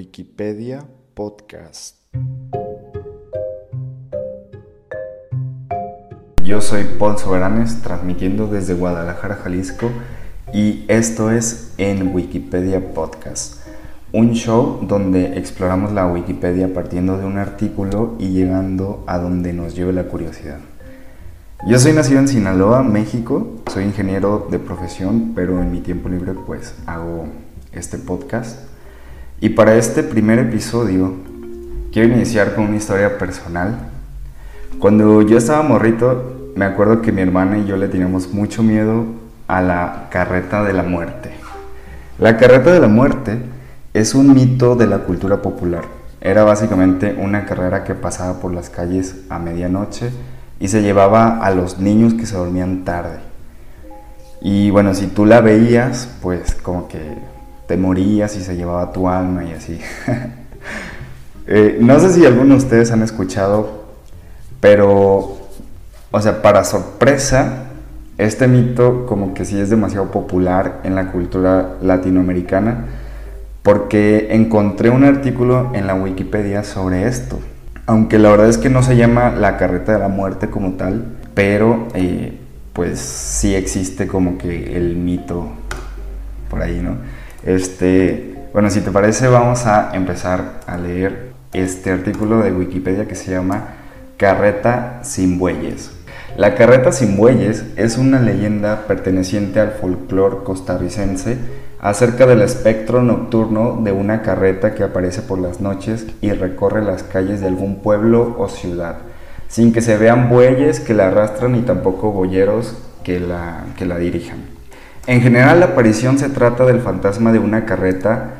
Wikipedia Podcast. Yo soy Paul Soberanes, transmitiendo desde Guadalajara, Jalisco, y esto es en Wikipedia Podcast, un show donde exploramos la Wikipedia partiendo de un artículo y llegando a donde nos lleve la curiosidad. Yo soy nacido en Sinaloa, México, soy ingeniero de profesión, pero en mi tiempo libre pues hago este podcast. Y para este primer episodio quiero iniciar con una historia personal. Cuando yo estaba morrito, me acuerdo que mi hermana y yo le teníamos mucho miedo a la carreta de la muerte. La carreta de la muerte es un mito de la cultura popular. Era básicamente una carrera que pasaba por las calles a medianoche y se llevaba a los niños que se dormían tarde. Y bueno, si tú la veías, pues como que te morías y se llevaba tu alma y así. Eh, no sé si algunos de ustedes han escuchado, pero, o sea, para sorpresa, este mito como que sí es demasiado popular en la cultura latinoamericana, porque encontré un artículo en la Wikipedia sobre esto. Aunque la verdad es que no se llama la carreta de la muerte como tal, pero eh, pues sí existe como que el mito por ahí, ¿no? Este, bueno, si te parece, vamos a empezar a leer este artículo de Wikipedia que se llama Carreta sin bueyes. La carreta sin bueyes es una leyenda perteneciente al folclore costarricense acerca del espectro nocturno de una carreta que aparece por las noches y recorre las calles de algún pueblo o ciudad, sin que se vean bueyes que la arrastran ni tampoco boyeros que la, que la dirijan. En general la aparición se trata del fantasma de una carreta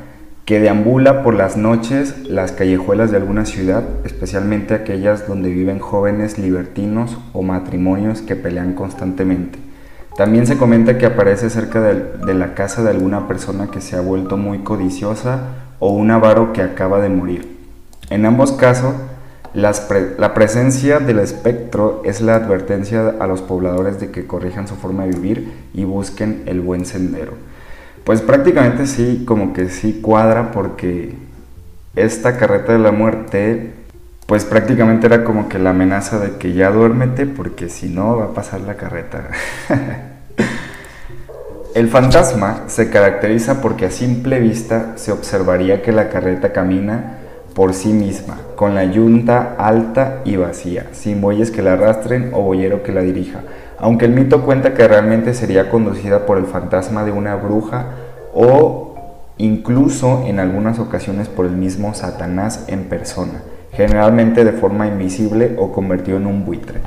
que deambula por las noches las callejuelas de alguna ciudad, especialmente aquellas donde viven jóvenes libertinos o matrimonios que pelean constantemente. También se comenta que aparece cerca de, la casa de alguna persona que se ha vuelto muy codiciosa o un avaro que acaba de morir. En ambos casos, la presencia del espectro es la advertencia a los pobladores de que corrijan su forma de vivir y busquen el buen sendero. Pues prácticamente sí, como que sí cuadra porque esta carreta de la muerte, pues prácticamente era como que la amenaza de que ya duérmete porque si no va a pasar la carreta. El fantasma se caracteriza porque a simple vista se observaría que la carreta camina por sí misma, con la yunta alta y vacía, sin bueyes que la arrastren o boyero que la dirija, aunque el mito cuenta que realmente sería conducida por el fantasma de una bruja o incluso en algunas ocasiones por el mismo Satanás en persona, generalmente de forma invisible o convertido en un buitre.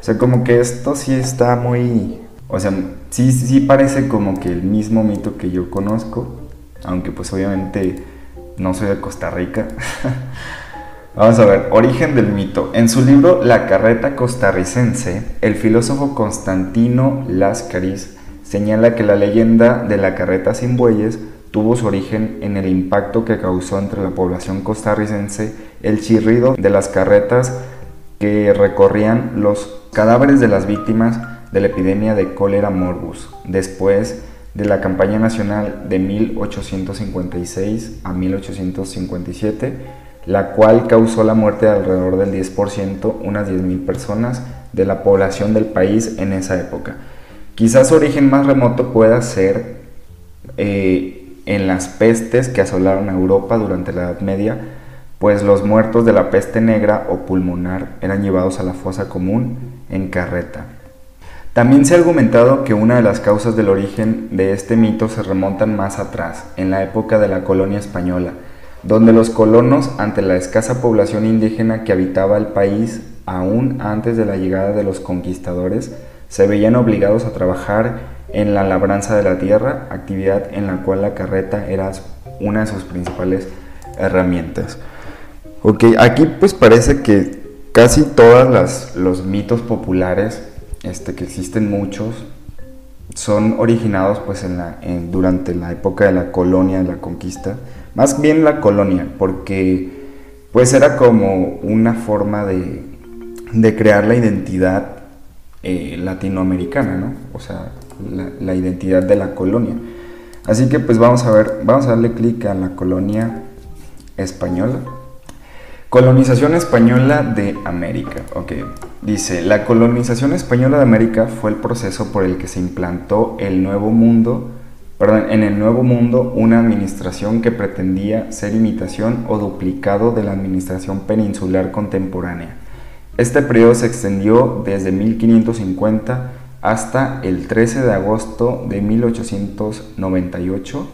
O sea, como que esto sí está muy... O sea, sí, sí parece como que el mismo mito que yo conozco, aunque pues obviamente no soy de Costa Rica. Vamos a ver, origen del mito. En su libro La carreta costarricense, el filósofo Constantino Lascaris señala que la leyenda de la carreta sin bueyes tuvo su origen en el impacto que causó entre la población costarricense el chirrido de las carretas que recorrían los cadáveres de las víctimas de la epidemia de cólera morbus. Después de la campaña nacional de 1856 a 1857, la cual causó la muerte de alrededor del 10%, unas 10.000 personas de la población del país en esa época. Quizás su origen más remoto pueda ser eh, en las pestes que asolaron a Europa durante la Edad Media, pues los muertos de la peste negra o pulmonar eran llevados a la fosa común en carreta. También se ha argumentado que una de las causas del origen de este mito se remontan más atrás, en la época de la colonia española, donde los colonos, ante la escasa población indígena que habitaba el país aún antes de la llegada de los conquistadores, se veían obligados a trabajar en la labranza de la tierra, actividad en la cual la carreta era una de sus principales herramientas. Ok, aquí pues parece que casi todos los mitos populares este, que existen muchos, son originados pues en la, durante la época de la colonia, de la conquista, más bien la colonia, porque pues era como una forma de, crear la identidad eh, latinoamericana, ¿no? O sea, la, la, identidad de la colonia. Así que pues vamos a ver, vamos a darle clic a la colonia española. Colonización española de América. Ok, dice, la colonización española de América fue el proceso por el que se implantó el nuevo mundo, perdón, en el nuevo mundo una administración que pretendía ser imitación o duplicado de la administración peninsular contemporánea. Este periodo se extendió desde 1550 hasta el 13 de agosto de 1898,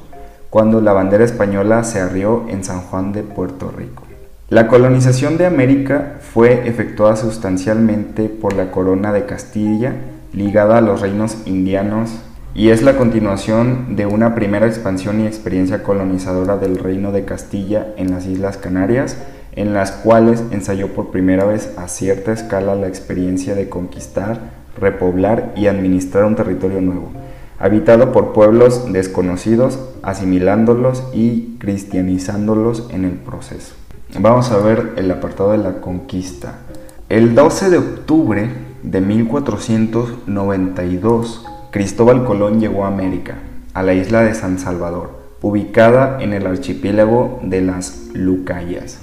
cuando la bandera española se arrió en San Juan de Puerto Rico. La colonización de América fue efectuada sustancialmente por la corona de Castilla, ligada a los reinos indianos, y es la continuación de una primera expansión y experiencia colonizadora del reino de Castilla en las Islas Canarias, en las cuales ensayó por primera vez a cierta escala la experiencia de conquistar, repoblar y administrar un territorio nuevo, habitado por pueblos desconocidos, asimilándolos y cristianizándolos en el proceso. Vamos a ver el apartado de la conquista. El 12 de octubre de 1492, Cristóbal Colón llegó a América, a la isla de San Salvador, ubicada en el archipiélago de las Lucayas.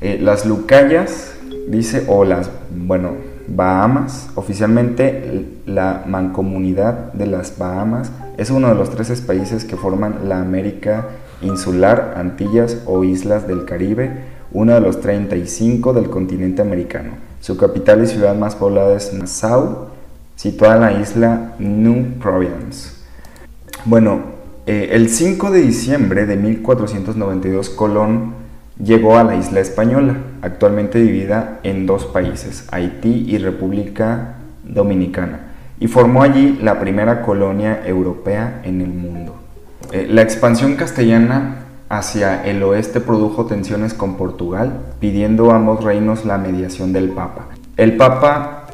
Eh, las Lucayas, dice, o las, bueno, Bahamas, oficialmente la mancomunidad de las Bahamas es uno de los 13 países que forman la América insular, Antillas o Islas del Caribe, uno de los 35 del continente americano. Su capital y ciudad más poblada es Nassau, situada en la isla New Providence. Bueno, eh, el 5 de diciembre de 1492 Colón llegó a la isla española, actualmente dividida en dos países, Haití y República Dominicana, y formó allí la primera colonia europea en el mundo. Eh, la expansión castellana hacia el oeste produjo tensiones con Portugal, pidiendo a ambos reinos la mediación del Papa. El Papa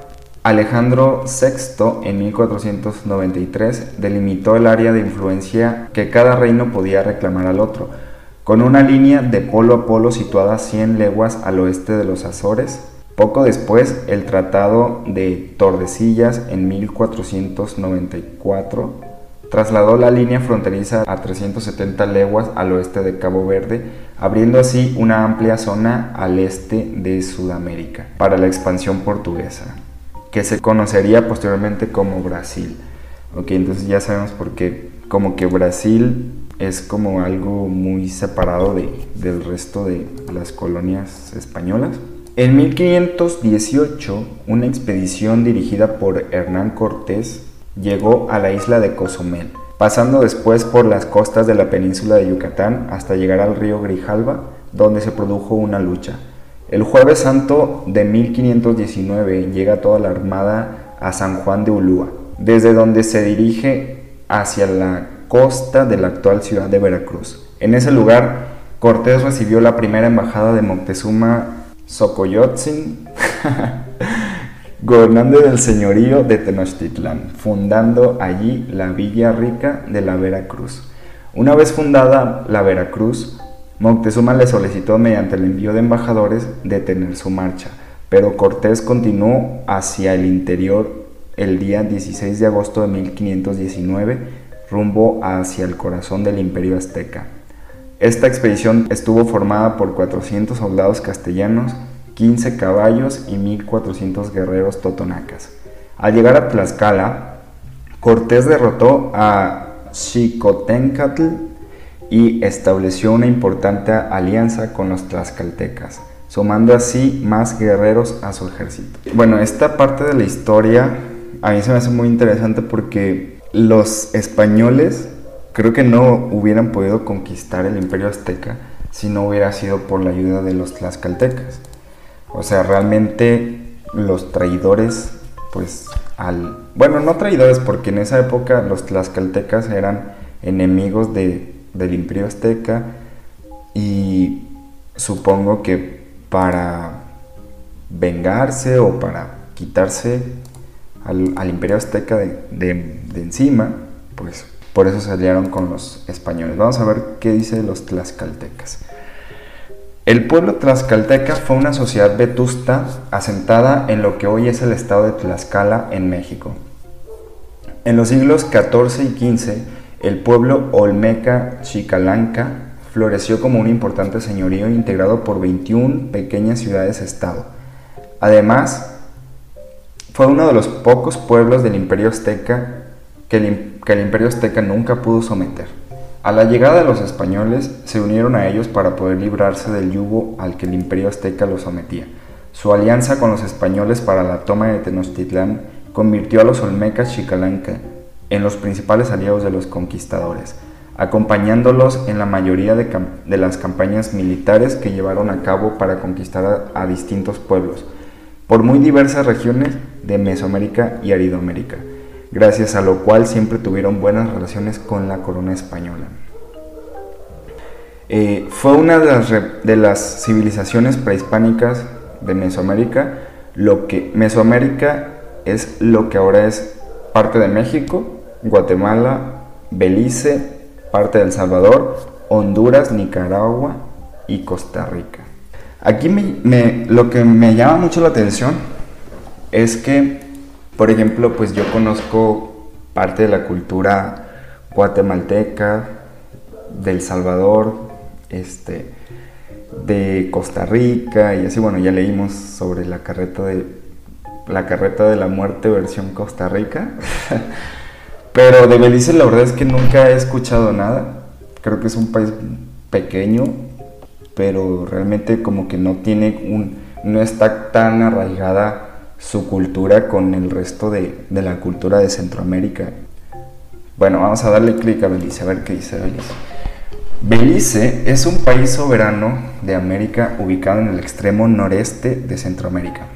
Alejandro VI en 1493 delimitó el área de influencia que cada reino podía reclamar al otro, con una línea de polo a polo situada 100 leguas al oeste de los Azores. Poco después, el Tratado de Tordesillas en 1494 trasladó la línea fronteriza a 370 leguas al oeste de Cabo Verde, abriendo así una amplia zona al este de Sudamérica para la expansión portuguesa, que se conocería posteriormente como Brasil. Ok, entonces ya sabemos por qué, como que Brasil es como algo muy separado de, del resto de las colonias españolas. En 1518, una expedición dirigida por Hernán Cortés llegó a la isla de Cozumel, pasando después por las costas de la península de Yucatán hasta llegar al río Grijalva, donde se produjo una lucha. El jueves santo de 1519 llega toda la armada a San Juan de Ulúa, desde donde se dirige hacia la costa de la actual ciudad de Veracruz. En ese lugar, Cortés recibió la primera embajada de Moctezuma Xocoyotzin gobernante del señorío de Tenochtitlán, fundando allí la Villa Rica de la Veracruz. Una vez fundada la Veracruz, Moctezuma le solicitó mediante el envío de embajadores detener su marcha, pero Cortés continuó hacia el interior el día 16 de agosto de 1519, rumbo hacia el corazón del imperio azteca. Esta expedición estuvo formada por 400 soldados castellanos 15 caballos y 1400 guerreros totonacas. Al llegar a Tlaxcala, Cortés derrotó a Xicotencatl y estableció una importante alianza con los tlaxcaltecas, sumando así más guerreros a su ejército. Bueno, esta parte de la historia a mí se me hace muy interesante porque los españoles creo que no hubieran podido conquistar el imperio azteca si no hubiera sido por la ayuda de los tlaxcaltecas. O sea, realmente los traidores, pues al... Bueno, no traidores porque en esa época los tlaxcaltecas eran enemigos de, del imperio azteca y supongo que para vengarse o para quitarse al, imperio azteca de, de, encima, pues por eso se aliaron con los españoles. Vamos a ver qué dice los tlaxcaltecas. El pueblo tlaxcalteca fue una sociedad vetusta asentada en lo que hoy es el estado de Tlaxcala en México. En los siglos XIV y XV, el pueblo olmeca Chicalanca floreció como un importante señorío integrado por 21 pequeñas ciudades-estado. Además, fue uno de los pocos pueblos del imperio azteca que el, que el imperio azteca nunca pudo someter. A la llegada de los españoles se unieron a ellos para poder librarse del yugo al que el imperio azteca los sometía. Su alianza con los españoles para la toma de Tenochtitlán convirtió a los olmecas chicalanca en los principales aliados de los conquistadores, acompañándolos en la mayoría de, las campañas militares que llevaron a cabo para conquistar a, a distintos pueblos, por muy diversas regiones de Mesoamérica y Aridoamérica gracias a lo cual siempre tuvieron buenas relaciones con la corona española. Eh, fue una de las, civilizaciones prehispánicas de Mesoamérica, lo que Mesoamérica es lo que ahora es parte de México, Guatemala, Belice, parte de El Salvador, Honduras, Nicaragua y Costa Rica. Aquí lo que me llama mucho la atención es que por ejemplo, pues yo conozco parte de la cultura guatemalteca, del Salvador, este, de Costa Rica y así, bueno, ya leímos sobre la carreta de la carreta de la muerte versión Costa Rica. Pero de Belice la verdad es que nunca he escuchado nada. Creo que es un país pequeño, pero realmente como que no tiene un no está tan arraigada su cultura con el resto de, la cultura de Centroamérica. Bueno, vamos a darle clic a Belice, a ver qué dice Belice. Belice es un país soberano de América ubicado en el extremo noreste de Centroamérica.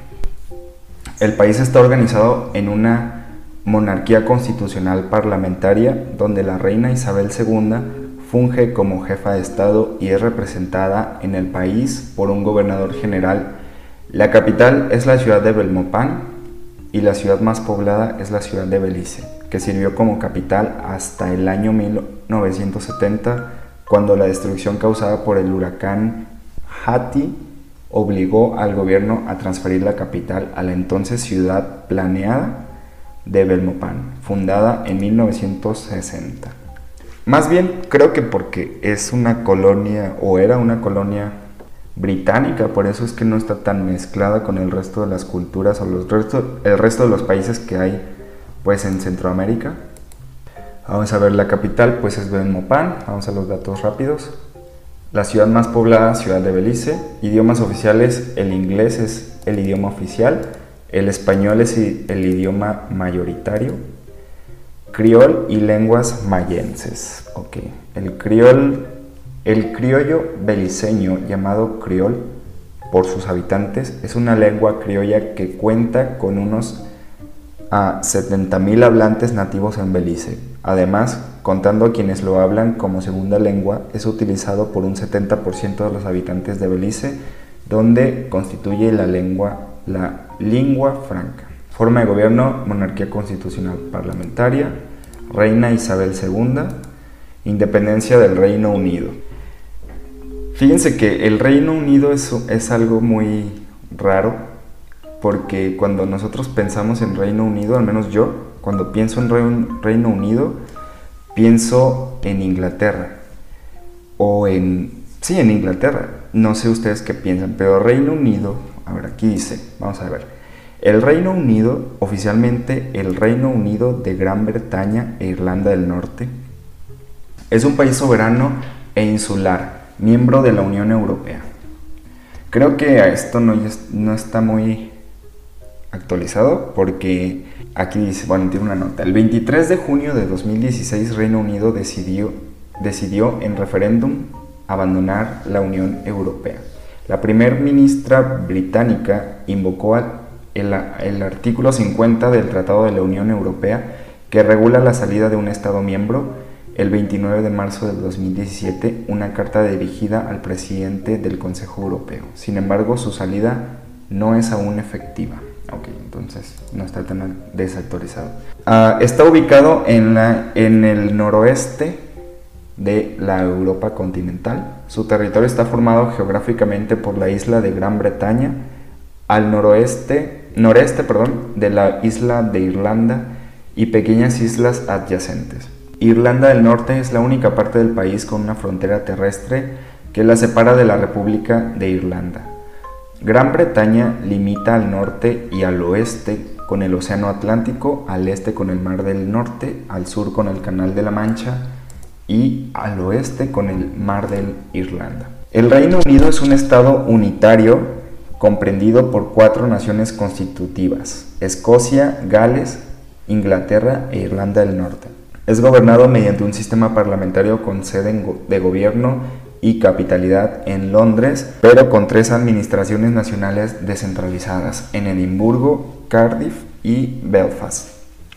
El país está organizado en una monarquía constitucional parlamentaria donde la reina Isabel II funge como jefa de Estado y es representada en el país por un gobernador general la capital es la ciudad de Belmopán y la ciudad más poblada es la ciudad de Belice, que sirvió como capital hasta el año 1970, cuando la destrucción causada por el huracán Hati obligó al gobierno a transferir la capital a la entonces ciudad planeada de Belmopán, fundada en 1960. Más bien creo que porque es una colonia o era una colonia británica, por eso es que no está tan mezclada con el resto de las culturas o los resto, el resto de los países que hay pues en Centroamérica. Vamos a ver la capital, pues es Belmopán, vamos a los datos rápidos. La ciudad más poblada, ciudad de Belice. Idiomas oficiales, el inglés es el idioma oficial, el español es el idioma mayoritario, criol y lenguas mayenses. Ok, el criol el criollo beliceño, llamado criol por sus habitantes, es una lengua criolla que cuenta con unos a 70.000 hablantes nativos en Belice. Además, contando a quienes lo hablan como segunda lengua, es utilizado por un 70% de los habitantes de Belice, donde constituye la lengua la lengua franca. Forma de gobierno, monarquía constitucional parlamentaria, reina Isabel II, independencia del Reino Unido. Fíjense que el Reino Unido es, es algo muy raro porque cuando nosotros pensamos en Reino Unido, al menos yo, cuando pienso en Reino Unido, pienso en Inglaterra o en... Sí, en Inglaterra. No sé ustedes qué piensan, pero Reino Unido, a ver, aquí dice, vamos a ver. El Reino Unido, oficialmente el Reino Unido de Gran Bretaña e Irlanda del Norte, es un país soberano e insular miembro de la Unión Europea. Creo que esto no, no está muy actualizado porque aquí dice, bueno, tiene una nota. El 23 de junio de 2016 Reino Unido decidió, decidió en referéndum abandonar la Unión Europea. La primer ministra británica invocó el, el artículo 50 del Tratado de la Unión Europea que regula la salida de un Estado miembro el 29 de marzo del 2017 una carta dirigida al presidente del Consejo Europeo. Sin embargo, su salida no es aún efectiva. Ok, entonces no está tan desactualizado. Ah, está ubicado en, la, en el noroeste de la Europa continental. Su territorio está formado geográficamente por la isla de Gran Bretaña, al noroeste, noreste perdón, de la isla de Irlanda y pequeñas islas adyacentes. Irlanda del Norte es la única parte del país con una frontera terrestre que la separa de la República de Irlanda. Gran Bretaña limita al norte y al oeste con el Océano Atlántico, al este con el Mar del Norte, al sur con el Canal de la Mancha y al oeste con el Mar del Irlanda. El Reino Unido es un estado unitario comprendido por cuatro naciones constitutivas, Escocia, Gales, Inglaterra e Irlanda del Norte. Es gobernado mediante un sistema parlamentario con sede de gobierno y capitalidad en Londres, pero con tres administraciones nacionales descentralizadas en Edimburgo, Cardiff y Belfast,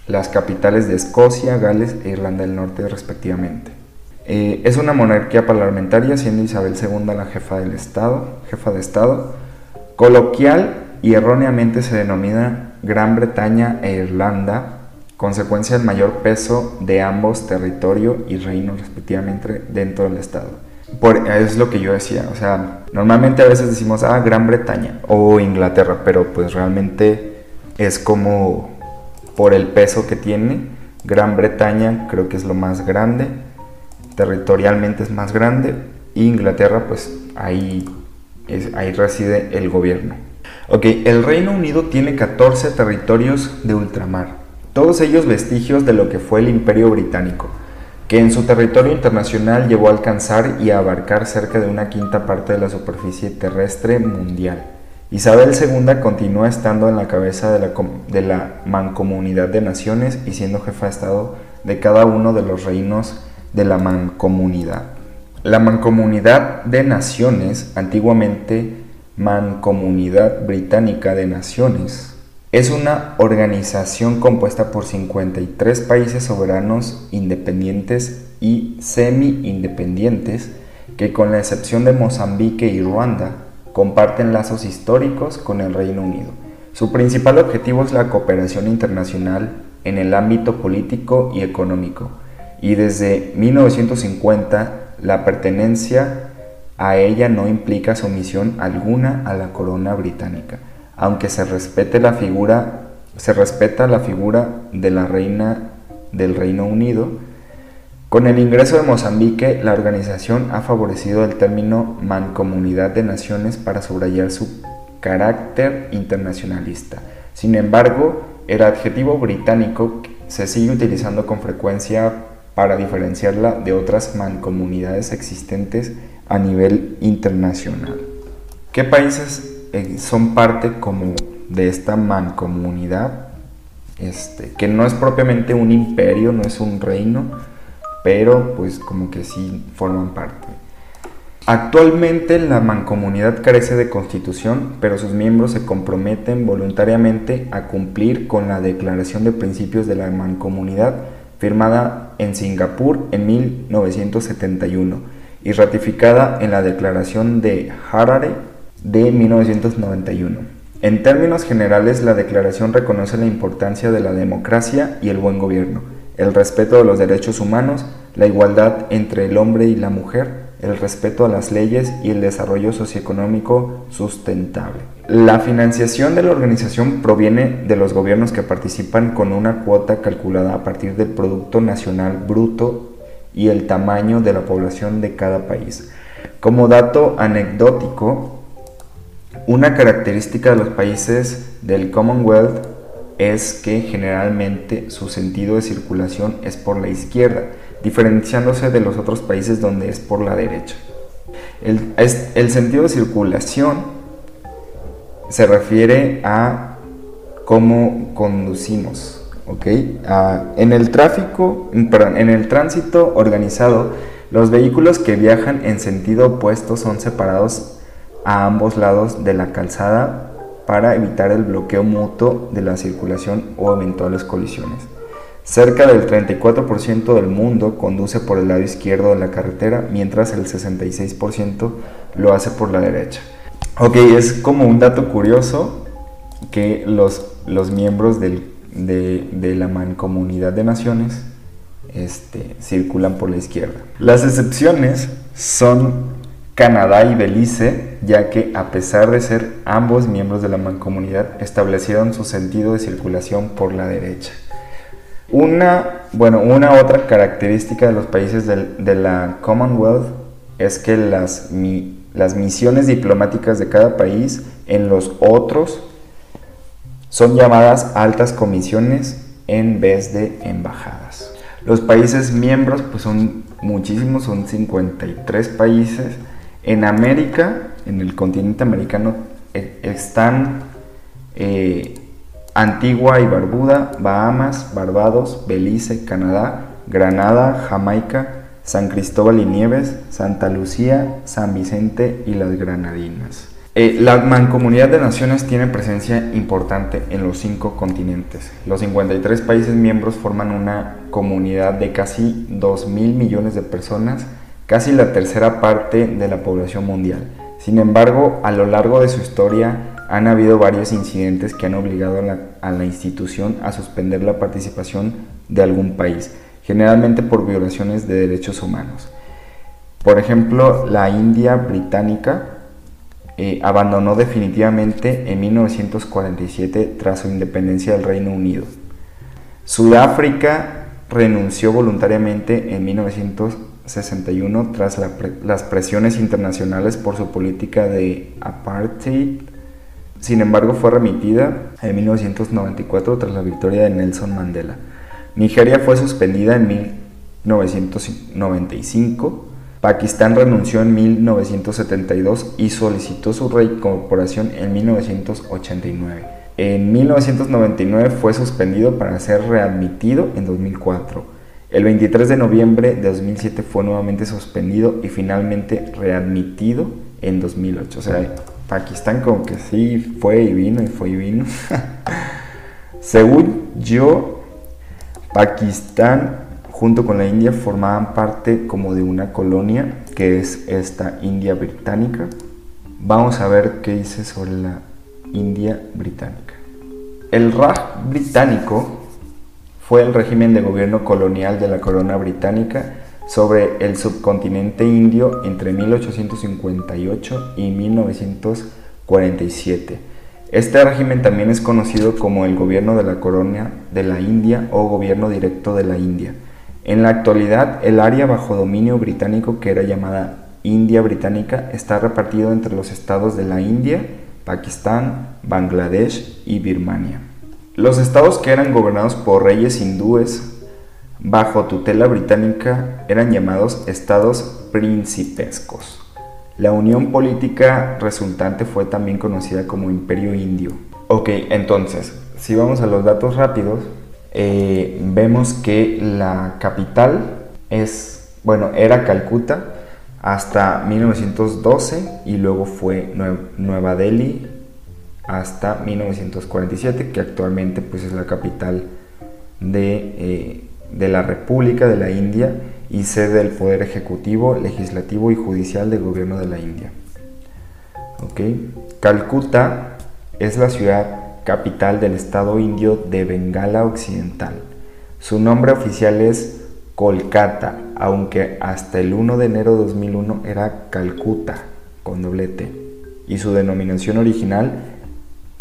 las capitales de Escocia, Gales e Irlanda del Norte respectivamente. Eh, es una monarquía parlamentaria, siendo Isabel II la jefa del Estado, jefa de Estado. Coloquial y erróneamente se denomina Gran Bretaña e Irlanda, consecuencia del mayor peso de ambos territorio y reino respectivamente dentro del Estado. Por, es lo que yo decía, o sea, normalmente a veces decimos, ah, Gran Bretaña o Inglaterra, pero pues realmente es como por el peso que tiene. Gran Bretaña creo que es lo más grande, territorialmente es más grande, y Inglaterra pues ahí, es, ahí reside el gobierno. Ok, el Reino Unido tiene 14 territorios de ultramar todos ellos vestigios de lo que fue el Imperio Británico, que en su territorio internacional llegó a alcanzar y a abarcar cerca de una quinta parte de la superficie terrestre mundial. Isabel II continúa estando en la cabeza de la mancomunidad de naciones y siendo jefa de Estado de cada uno de los reinos de la mancomunidad. La mancomunidad de naciones, antiguamente Mancomunidad Británica de Naciones, es una organización compuesta por 53 países soberanos independientes y semi-independientes que con la excepción de Mozambique y Ruanda comparten lazos históricos con el Reino Unido. Su principal objetivo es la cooperación internacional en el ámbito político y económico y desde 1950 la pertenencia a ella no implica sumisión alguna a la corona británica aunque se respete la figura, se respeta la figura de la reina del Reino Unido, con el ingreso de Mozambique, la organización ha favorecido el término mancomunidad de naciones para subrayar su carácter internacionalista. Sin embargo, el adjetivo británico se sigue utilizando con frecuencia para diferenciarla de otras mancomunidades existentes a nivel internacional. ¿Qué países son parte como de esta mancomunidad, este, que no es propiamente un imperio, no es un reino, pero pues como que sí forman parte. Actualmente la mancomunidad carece de constitución, pero sus miembros se comprometen voluntariamente a cumplir con la Declaración de Principios de la Mancomunidad firmada en Singapur en 1971 y ratificada en la Declaración de Harare de 1991. En términos generales, la declaración reconoce la importancia de la democracia y el buen gobierno, el respeto de los derechos humanos, la igualdad entre el hombre y la mujer, el respeto a las leyes y el desarrollo socioeconómico sustentable. La financiación de la organización proviene de los gobiernos que participan con una cuota calculada a partir del Producto Nacional Bruto y el tamaño de la población de cada país. Como dato anecdótico, una característica de los países del Commonwealth es que generalmente su sentido de circulación es por la izquierda, diferenciándose de los otros países donde es por la derecha. El, sentido de circulación se refiere a cómo conducimos, ¿ok? en el tráfico, perdón, en el tránsito organizado, los vehículos que viajan en sentido opuesto son separados a ambos lados de la calzada para evitar el bloqueo mutuo de la circulación o eventuales colisiones. Cerca del 34% del mundo conduce por el lado izquierdo de la carretera, mientras el 66% lo hace por la derecha. Ok, es como un dato curioso que los, los miembros de, de, la mancomunidad de naciones este, circulan por la izquierda. Las excepciones son Canadá y Belice, ya que a pesar de ser ambos miembros de la mancomunidad, establecieron su sentido de circulación por la derecha. Una, bueno, una otra característica de los países de la Commonwealth es que las, las misiones diplomáticas de cada país en los otros son llamadas altas comisiones en vez de embajadas. Los países miembros pues son muchísimos, son 53 países. En América, en el continente americano, e, están eh, Antigua y Barbuda, Bahamas, Barbados, Belice, Canadá, Granada, Jamaica, San Cristóbal y Nieves, Santa Lucía, San Vicente y las Granadinas. Eh, la Mancomunidad de Naciones tiene presencia importante en los cinco continentes. Los 53 países miembros forman una comunidad de casi 2 mil millones de personas, casi la tercera parte de la población mundial. Sin embargo, a lo largo de su historia han habido varios incidentes que han obligado a la, institución a suspender la participación de algún país, generalmente por violaciones de derechos humanos. Por ejemplo, la India británica eh, abandonó definitivamente en 1947 tras su independencia del Reino Unido. Sudáfrica renunció voluntariamente en 1961 tras las presiones internacionales por su política de apartheid sin embargo, fue remitida en 1994 tras la victoria de Nelson Mandela. Nigeria fue suspendida en 1995. Pakistán renunció en 1972 y solicitó su reincorporación en 1989. En 1999 fue suspendido para ser readmitido en 2004. El 23 de noviembre de 2007 fue nuevamente suspendido y finalmente readmitido en 2008. O sea, Pakistán como que sí fue y vino y fue y vino. Según yo, Pakistán junto con la India formaban parte como de una colonia que es esta India británica. Vamos a ver qué dice sobre la India británica. El Raj británico fue el régimen de gobierno colonial de la corona británica sobre el subcontinente indio entre 1858 y 1947. Este régimen también es conocido como el gobierno de la corona de la India o gobierno directo de la India. En la actualidad, el área bajo dominio británico que era llamada India Británica está repartido entre los estados de la India, Pakistán, Bangladesh y Birmania. Los estados que eran gobernados por reyes hindúes bajo tutela británica eran llamados estados principescos. La unión política resultante fue también conocida como Imperio Indio. Ok, entonces, si vamos a los datos rápidos, eh, vemos que la capital es, bueno, era Calcuta hasta 1912 y luego fue Nueva Delhi hasta 1947, que actualmente pues es la capital de eh, de la República de la India y sede del Poder Ejecutivo, Legislativo y Judicial del Gobierno de la India. Calcuta es la ciudad capital del estado indio de Bengala Occidental. Su nombre oficial es Kolkata, aunque hasta el 1 de enero de 2001 era Calcuta, con doblete. Y su denominación original,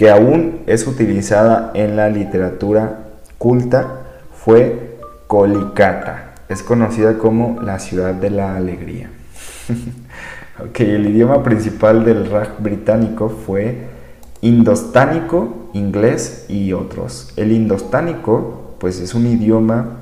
que aún es utilizada en la literatura culta, fue Kolikata. Es conocida como la ciudad de la alegría. el idioma principal del Raj británico fue indostánico, inglés y otros. El indostánico, pues es un idioma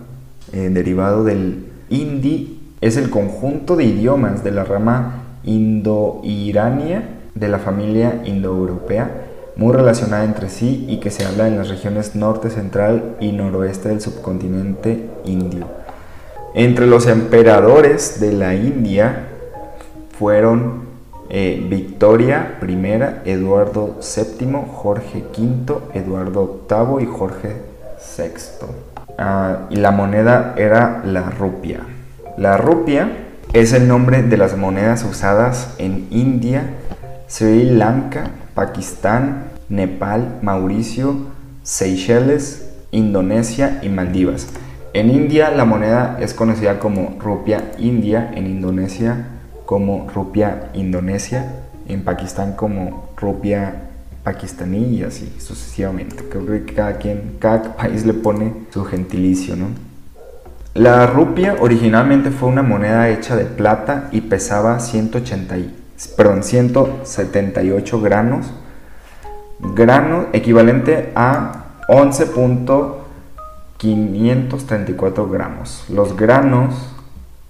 eh, derivado del hindi, es el conjunto de idiomas de la rama indo-irania de la familia indoeuropea muy relacionada entre sí y que se habla en las regiones norte, central y noroeste del subcontinente indio. Entre los emperadores de la India fueron eh, Victoria I, Eduardo VII, Jorge V, Eduardo VIII y Jorge VI. Ah, y la moneda era la rupia. La rupia es el nombre de las monedas usadas en India, Sri Lanka, Pakistán, Nepal, Mauricio, Seychelles, Indonesia y Maldivas. En India la moneda es conocida como rupia india, en Indonesia como rupia indonesia, en Pakistán como rupia pakistaní y así sucesivamente. Creo que cada quien, cada país le pone su gentilicio, ¿no? La rupia originalmente fue una moneda hecha de plata y pesaba 180, perdón, 178 granos, grano equivalente a 11.534 gramos. Los granos,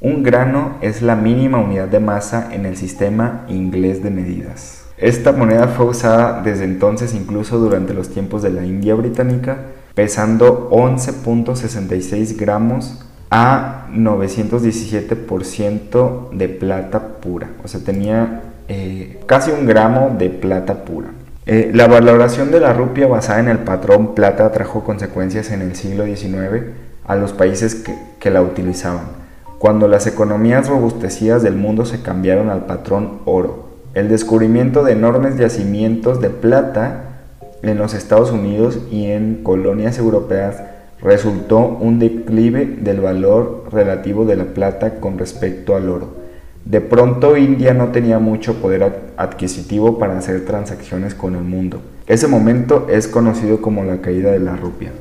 un grano es la mínima unidad de masa en el sistema inglés de medidas. Esta moneda fue usada desde entonces incluso durante los tiempos de la India británica, pesando 11.66 gramos a 917% de plata O sea, tenía eh, casi un gramo de plata pura. Eh, la valoración de la rupia basada en el patrón plata trajo consecuencias en el siglo XIX a los países que la utilizaban, cuando las economías robustecidas del mundo se cambiaron al patrón oro. El descubrimiento de enormes yacimientos de plata en los Estados Unidos y en colonias europeas resultó un declive del valor relativo de la plata con respecto al oro. De pronto India no tenía mucho poder adquisitivo para hacer transacciones con el mundo. Ese momento es conocido como la caída de la rupia.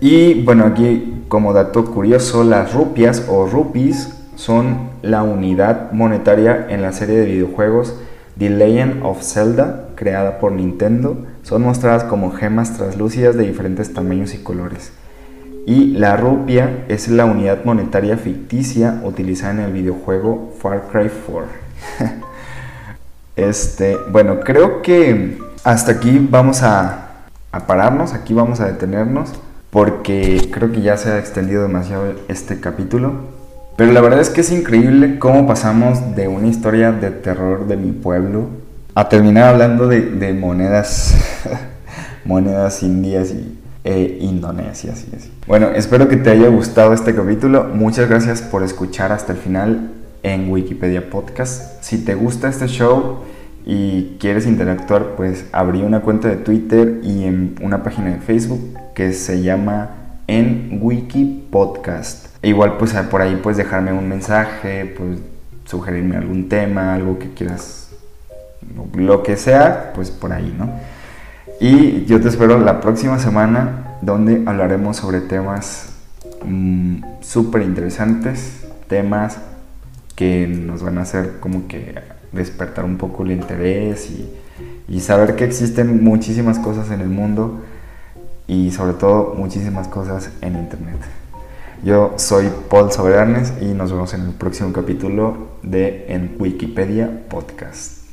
Y bueno, aquí como dato curioso, las rupias o rupees son la unidad monetaria en la serie de videojuegos The Legend of Zelda, creada por Nintendo. Son mostradas como gemas translúcidas de diferentes tamaños y colores. Y la rupia es la unidad monetaria ficticia utilizada en el videojuego Far Cry 4. este, bueno, creo que hasta aquí vamos a, a pararnos, aquí vamos a detenernos, porque creo que ya se ha extendido demasiado este capítulo. Pero la verdad es que es increíble cómo pasamos de una historia de terror de mi pueblo a terminar hablando de, de monedas, monedas indias y e Indonesia. Así, así. Bueno, espero que te haya gustado este capítulo. Muchas gracias por escuchar hasta el final en Wikipedia Podcast. Si te gusta este show y quieres interactuar, pues abrí una cuenta de Twitter y en una página de Facebook que se llama en Wiki Podcast. Igual pues por ahí puedes dejarme un mensaje, pues sugerirme algún tema, algo que quieras, lo que sea, pues por ahí, ¿no? Y yo te espero la próxima semana donde hablaremos sobre temas mm, súper interesantes, temas que nos van a hacer como que despertar un poco el interés y, y saber que existen muchísimas cosas en el mundo y sobre todo muchísimas cosas en internet. Yo soy Paul Soberanes y nos vemos en el próximo capítulo de En Wikipedia Podcast.